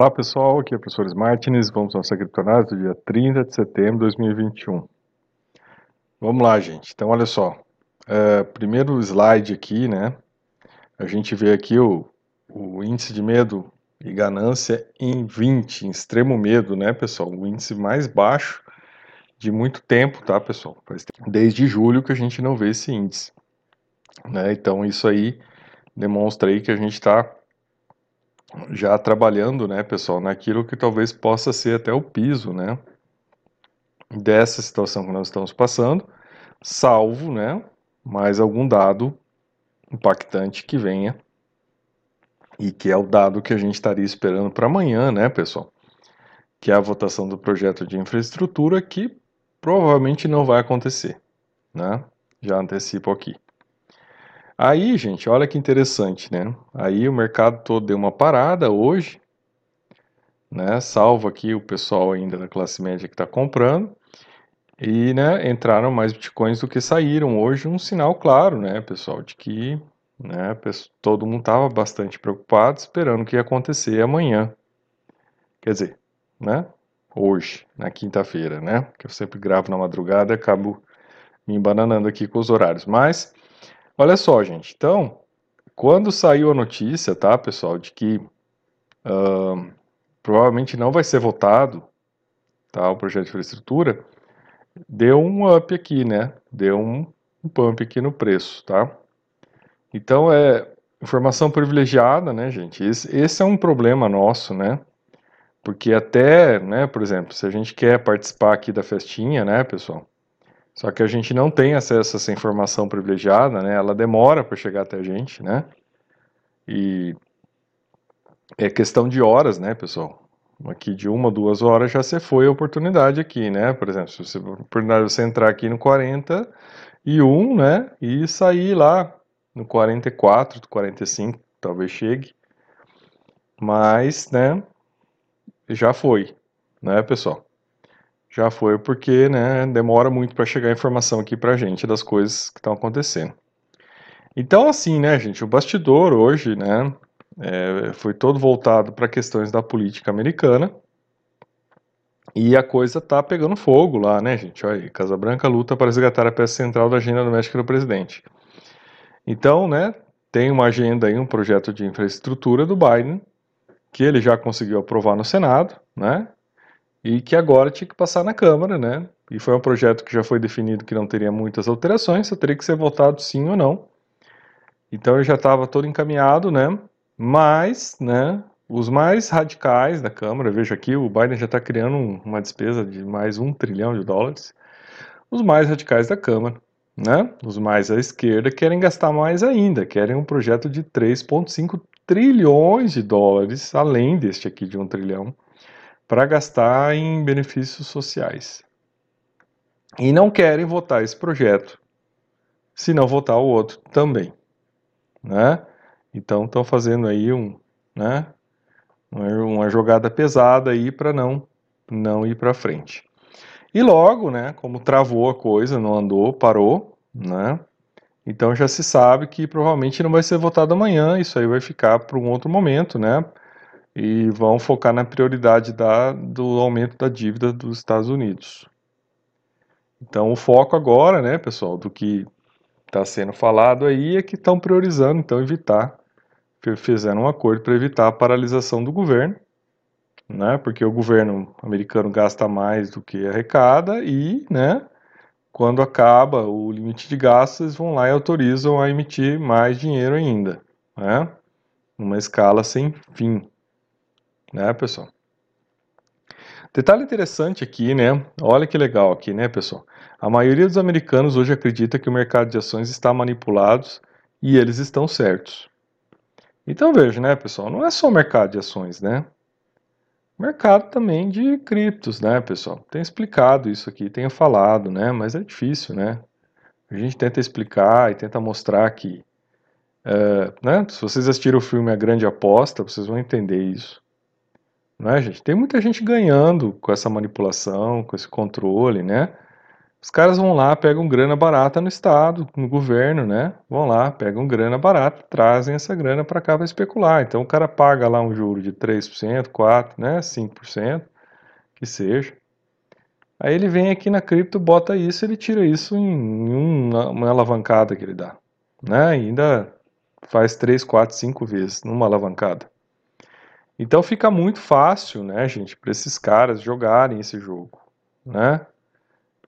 Olá pessoal, aqui é o professor Martins, vamos ao nossa do dia 30 de setembro de 2021. Vamos lá gente, então olha só, é, primeiro slide aqui, né, a gente vê aqui o, o índice de medo e ganância em 20, em extremo medo, né pessoal, o índice mais baixo de muito tempo, tá pessoal, desde julho que a gente não vê esse índice, né, então isso aí demonstra aí que a gente está já trabalhando, né, pessoal, naquilo que talvez possa ser até o piso, né, dessa situação que nós estamos passando, salvo, né, mais algum dado impactante que venha e que é o dado que a gente estaria esperando para amanhã, né, pessoal, que é a votação do projeto de infraestrutura que provavelmente não vai acontecer, né, já antecipo aqui. Aí, gente, olha que interessante, né? Aí o mercado todo deu uma parada hoje, né? Salvo aqui o pessoal ainda da classe média que está comprando. E, né, entraram mais bitcoins do que saíram hoje, um sinal claro, né, pessoal, de que, né, todo mundo estava bastante preocupado, esperando o que ia acontecer amanhã. Quer dizer, né, hoje, na quinta-feira, né, que eu sempre gravo na madrugada acabo me embananando aqui com os horários. Mas Olha só, gente. Então, quando saiu a notícia, tá, pessoal, de que uh, provavelmente não vai ser votado, tá, o projeto de infraestrutura, deu um up aqui, né? Deu um, um pump aqui no preço, tá? Então, é informação privilegiada, né, gente? Esse, esse é um problema nosso, né? Porque até, né, por exemplo, se a gente quer participar aqui da festinha, né, pessoal, só que a gente não tem acesso a essa informação privilegiada, né? Ela demora para chegar até a gente, né? E é questão de horas, né, pessoal? Aqui de uma, duas horas já você foi a oportunidade aqui, né? Por exemplo, se você a oportunidade de você entrar aqui no 41, né? E sair lá no 44, 45, talvez chegue. Mas, né? Já foi, né, pessoal? Já foi porque né, demora muito para chegar a informação aqui para a gente das coisas que estão acontecendo. Então, assim, né, gente, o bastidor hoje, né, é, foi todo voltado para questões da política americana e a coisa tá pegando fogo lá, né, gente? Olha aí, Casa Branca luta para resgatar a peça central da agenda doméstica do presidente. Então, né, tem uma agenda aí, um projeto de infraestrutura do Biden que ele já conseguiu aprovar no Senado, né? E que agora tinha que passar na Câmara, né? E foi um projeto que já foi definido que não teria muitas alterações, só teria que ser votado sim ou não. Então ele já estava todo encaminhado, né? Mas, né? Os mais radicais da Câmara, veja aqui, o Biden já está criando uma despesa de mais um trilhão de dólares. Os mais radicais da Câmara, né? Os mais à esquerda querem gastar mais ainda, querem um projeto de 3,5 trilhões de dólares, além deste aqui de um trilhão para gastar em benefícios sociais. E não querem votar esse projeto se não votar o outro também, né? Então estão fazendo aí um, né, uma jogada pesada aí para não não ir para frente. E logo, né, como travou a coisa, não andou, parou, né? Então já se sabe que provavelmente não vai ser votado amanhã, isso aí vai ficar para um outro momento, né? E vão focar na prioridade da, do aumento da dívida dos Estados Unidos. Então, o foco agora, né, pessoal, do que está sendo falado aí é que estão priorizando, então, evitar, fizeram um acordo para evitar a paralisação do governo, né, porque o governo americano gasta mais do que arrecada e, né, quando acaba o limite de gastos, vão lá e autorizam a emitir mais dinheiro ainda, né, numa escala sem fim né, pessoal? Detalhe interessante aqui, né? Olha que legal aqui, né, pessoal? A maioria dos americanos hoje acredita que o mercado de ações está manipulado e eles estão certos. Então veja, né, pessoal? Não é só o mercado de ações, né? Mercado também de criptos, né, pessoal? Tem explicado isso aqui, tenho falado, né? Mas é difícil, né? A gente tenta explicar e tenta mostrar que, uh, né? Se vocês assistiram o filme A Grande Aposta, vocês vão entender isso. Né, gente? Tem muita gente ganhando com essa manipulação, com esse controle, né? Os caras vão lá, pegam grana barata no Estado, no governo, né? Vão lá, pegam grana barata, trazem essa grana para cá para especular. Então o cara paga lá um juro de 3%, 4%, né? 5%, que seja. Aí ele vem aqui na cripto, bota isso, ele tira isso em uma, alavancada que ele dá, né? E ainda faz 3, 4, 5 vezes numa alavancada. Então fica muito fácil, né, gente, para esses caras jogarem esse jogo, né?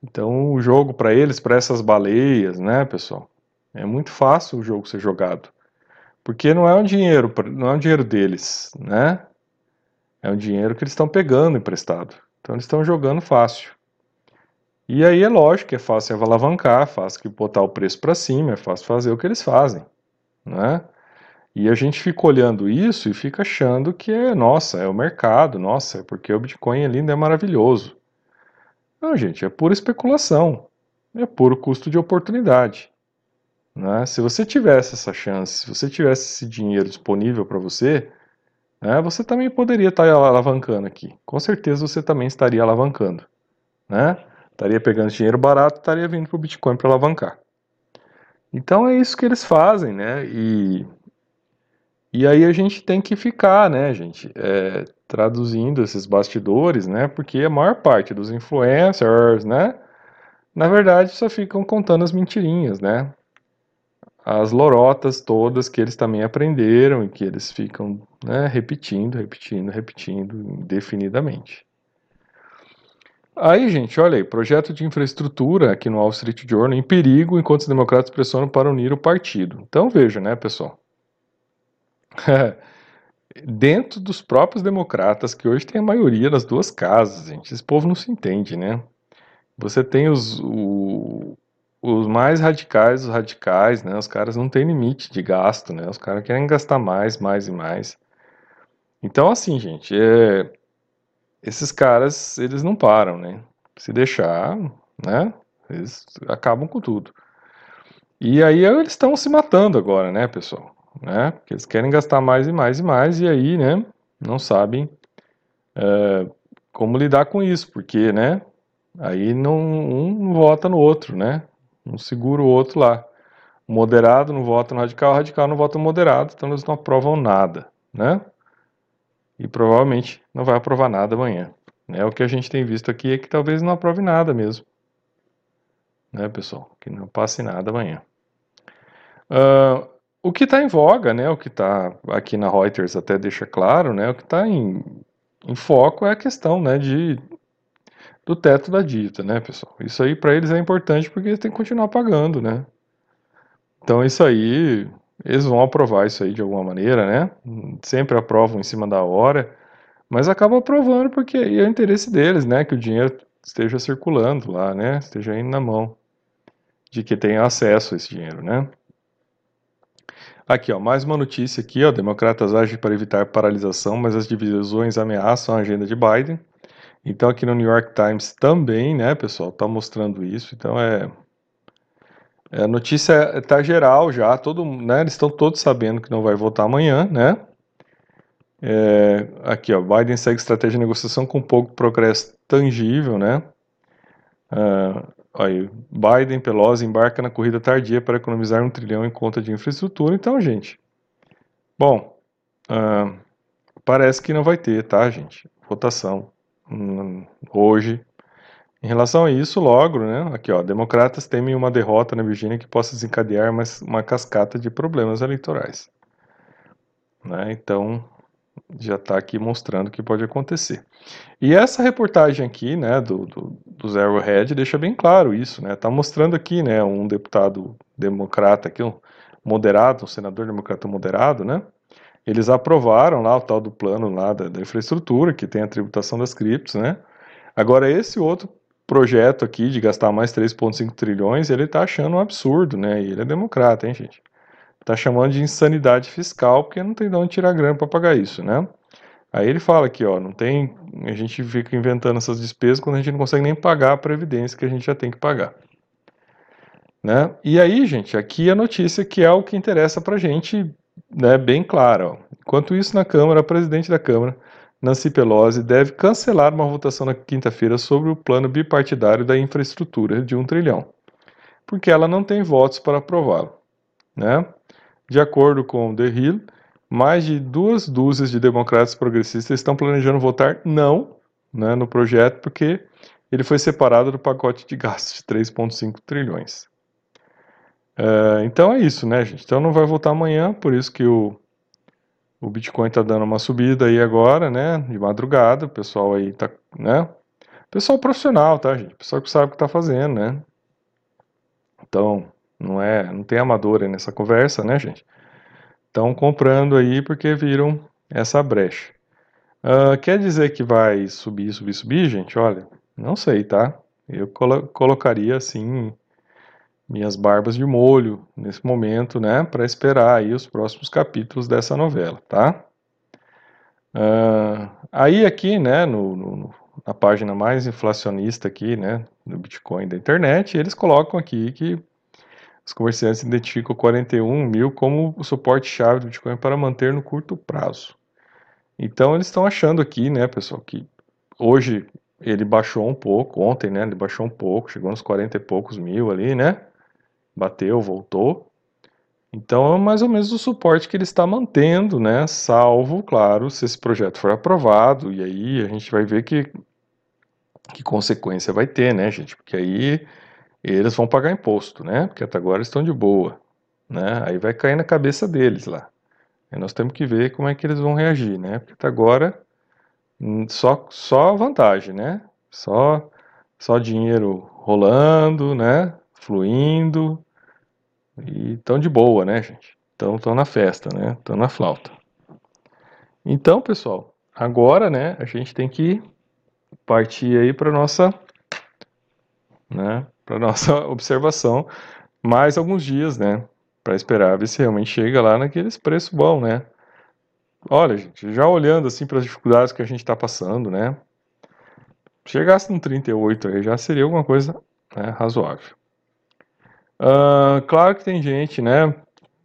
Então o jogo para eles, para essas baleias, né, pessoal, é muito fácil o jogo ser jogado, porque não é um dinheiro, não é um dinheiro deles, né? É um dinheiro que eles estão pegando emprestado. Então eles estão jogando fácil. E aí é lógico que é fácil alavancar, é fácil botar o preço para cima, é fácil fazer o que eles fazem, né? E a gente fica olhando isso e fica achando que é, nossa, é o mercado, nossa, é porque o Bitcoin ali ainda é maravilhoso. Não, gente, é pura especulação. É puro custo de oportunidade. Né? Se você tivesse essa chance, se você tivesse esse dinheiro disponível para você, né, você também poderia estar alavancando aqui. Com certeza você também estaria alavancando. Né? Estaria pegando dinheiro barato, estaria vindo para o Bitcoin para alavancar. Então é isso que eles fazem, né? E e aí a gente tem que ficar, né, gente, é, traduzindo esses bastidores, né, porque a maior parte dos influencers, né, na verdade só ficam contando as mentirinhas, né, as lorotas todas que eles também aprenderam e que eles ficam né, repetindo, repetindo, repetindo indefinidamente. Aí, gente, olha aí, projeto de infraestrutura aqui no Wall Street Journal em perigo enquanto os democratas pressionam para unir o partido. Então veja, né, pessoal, Dentro dos próprios democratas, que hoje tem a maioria das duas casas, gente, esse povo não se entende, né? Você tem os, o, os mais radicais, os radicais, né? Os caras não têm limite de gasto, né? Os caras querem gastar mais, mais e mais. Então, assim, gente, é, esses caras, eles não param, né? Se deixar, né? Eles acabam com tudo. E aí eles estão se matando agora, né, pessoal? Né? Porque eles querem gastar mais e mais e mais e aí, né? Não sabem é, como lidar com isso, porque, né? Aí não, um vota no outro, né? Um segura o outro lá. Moderado não vota no radical, radical não vota no moderado, então eles não aprovam nada, né? E provavelmente não vai aprovar nada amanhã. Né? O que a gente tem visto aqui é que talvez não aprove nada mesmo. Né, pessoal? Que não passe nada amanhã. Uh, o que está em voga, né, o que está aqui na Reuters até deixa claro, né, o que está em, em foco é a questão, né, de do teto da dívida, né, pessoal? Isso aí para eles é importante porque eles têm que continuar pagando, né? Então isso aí, eles vão aprovar isso aí de alguma maneira, né? Sempre aprovam em cima da hora, mas acabam aprovando porque é o interesse deles, né, que o dinheiro esteja circulando lá, né, esteja indo na mão de que tenha acesso a esse dinheiro, né? Aqui, ó, mais uma notícia aqui, ó, democratas agem para evitar paralisação, mas as divisões ameaçam a agenda de Biden. Então aqui no New York Times também, né, pessoal, tá mostrando isso. Então é, é a notícia tá geral já, todo, né, eles estão todos sabendo que não vai votar amanhã, né? É, aqui, ó, Biden segue estratégia de negociação com pouco progresso tangível, né? Uh, Aí, Biden, Pelosi embarca na corrida tardia para economizar um trilhão em conta de infraestrutura. Então, gente, bom, uh, parece que não vai ter, tá, gente? Votação um, hoje. Em relação a isso, logo, né? Aqui, ó, democratas temem uma derrota na Virgínia que possa desencadear uma, uma cascata de problemas eleitorais. Né? Então, já está aqui mostrando o que pode acontecer. E essa reportagem aqui, né, do, do, do Zero Head deixa bem claro isso, né, está mostrando aqui, né, um deputado democrata aqui, um moderado, um senador democrata moderado, né, eles aprovaram lá o tal do plano lá da, da infraestrutura, que tem a tributação das criptos, né, agora esse outro projeto aqui de gastar mais 3,5 trilhões, ele está achando um absurdo, né, e ele é democrata, hein, gente tá chamando de insanidade fiscal porque não tem de onde tirar grana para pagar isso, né? Aí ele fala aqui, ó, não tem, a gente fica inventando essas despesas quando a gente não consegue nem pagar a previdência que a gente já tem que pagar. Né? E aí, gente, aqui a notícia que é o que interessa pra gente, né, bem claro. Ó. Enquanto isso, na Câmara, o presidente da Câmara Nancy Pelosi deve cancelar uma votação na quinta-feira sobre o plano bipartidário da infraestrutura de um trilhão, porque ela não tem votos para aprová-lo. Né? De acordo com The Hill, mais de duas dúzias de democratas progressistas estão planejando votar não né, no projeto, porque ele foi separado do pacote de gastos de 3,5 trilhões. É, então é isso, né, gente? Então não vai voltar amanhã, por isso que o, o Bitcoin está dando uma subida aí agora, né? De madrugada, o pessoal aí tá, né? Pessoal profissional, tá, gente? Pessoal que sabe o que está fazendo, né? Então, não é, não tem amador aí nessa conversa, né, gente? Estão comprando aí porque viram essa brecha. Uh, quer dizer que vai subir, subir, subir, gente? Olha, não sei, tá? Eu colo colocaria assim minhas barbas de molho nesse momento, né, para esperar aí os próximos capítulos dessa novela, tá? Uh, aí aqui, né, no, no, na página mais inflacionista aqui, né, do Bitcoin da internet, eles colocam aqui que os comerciantes identificam 41 mil como o suporte-chave do Bitcoin para manter no curto prazo. Então eles estão achando aqui, né, pessoal, que hoje ele baixou um pouco, ontem, né, ele baixou um pouco, chegou nos 40 e poucos mil ali, né, bateu, voltou. Então é mais ou menos o suporte que ele está mantendo, né, salvo, claro, se esse projeto for aprovado, e aí a gente vai ver que, que consequência vai ter, né, gente, porque aí eles vão pagar imposto, né, porque até agora estão de boa, né, aí vai cair na cabeça deles lá. E nós temos que ver como é que eles vão reagir, né, porque até agora Hum, só, só vantagem, né? Só, só dinheiro rolando, né? Fluindo. E tão de boa, né, gente? Então estão na festa, né? Estão na flauta. Então, pessoal, agora, né, a gente tem que partir aí para nossa, né, para nossa observação mais alguns dias, né, para esperar ver se realmente chega lá naqueles preços bons, né? Olha, gente, já olhando assim para as dificuldades que a gente está passando, né? Chegasse no 38 aí já seria alguma coisa né, razoável. Uh, claro que tem gente, né,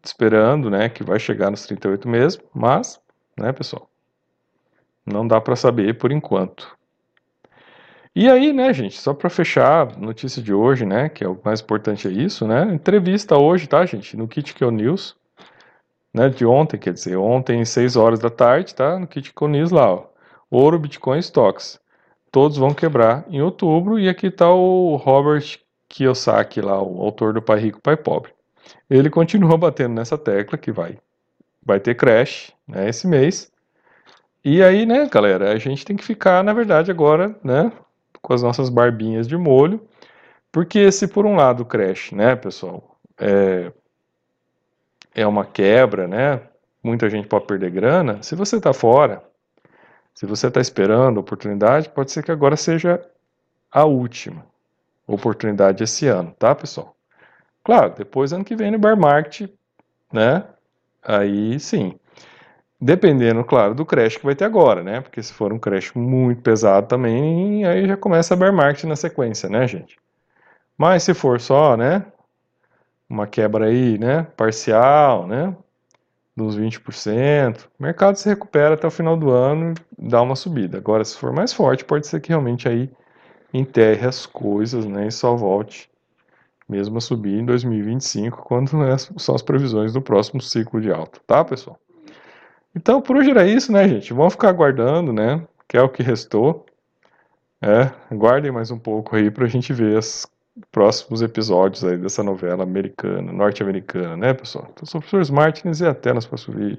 esperando, né, que vai chegar nos 38 mesmo, mas, né, pessoal, não dá para saber por enquanto. E aí, né, gente, só para fechar a notícia de hoje, né, que é o mais importante é isso, né, entrevista hoje, tá, gente, no Kit Kill News, né, de ontem, quer dizer, ontem, 6 horas da tarde, tá? No Kit Conis lá, ó. Ouro, Bitcoin, Stocks. Todos vão quebrar em outubro. E aqui está o Robert Kiyosaki lá, o autor do Pai Rico, Pai Pobre. Ele continua batendo nessa tecla que vai, vai ter crash, né, esse mês. E aí, né, galera, a gente tem que ficar, na verdade, agora, né, com as nossas barbinhas de molho, porque se por um lado crash, né, pessoal, é, é uma quebra, né? Muita gente pode perder grana. Se você está fora, se você está esperando oportunidade, pode ser que agora seja a última oportunidade esse ano, tá, pessoal? Claro, depois ano que vem no bear market, né? Aí sim. Dependendo, claro, do crash que vai ter agora, né? Porque se for um crash muito pesado também, aí já começa a bear market na sequência, né, gente? Mas se for só, né, uma quebra aí, né, parcial, né, dos 20%, o mercado se recupera até o final do ano e dá uma subida. Agora, se for mais forte, pode ser que realmente aí enterre as coisas, né, e só volte mesmo a subir em 2025, quando né, são as previsões do próximo ciclo de alta, tá, pessoal? Então, por hoje era isso, né, gente? Vamos ficar aguardando, né, que é o que restou. É, aguardem mais um pouco aí para a gente ver as próximos episódios aí dessa novela americana, norte-americana, né, pessoal? Então, sou o professor Martins e até nos próximos vídeos.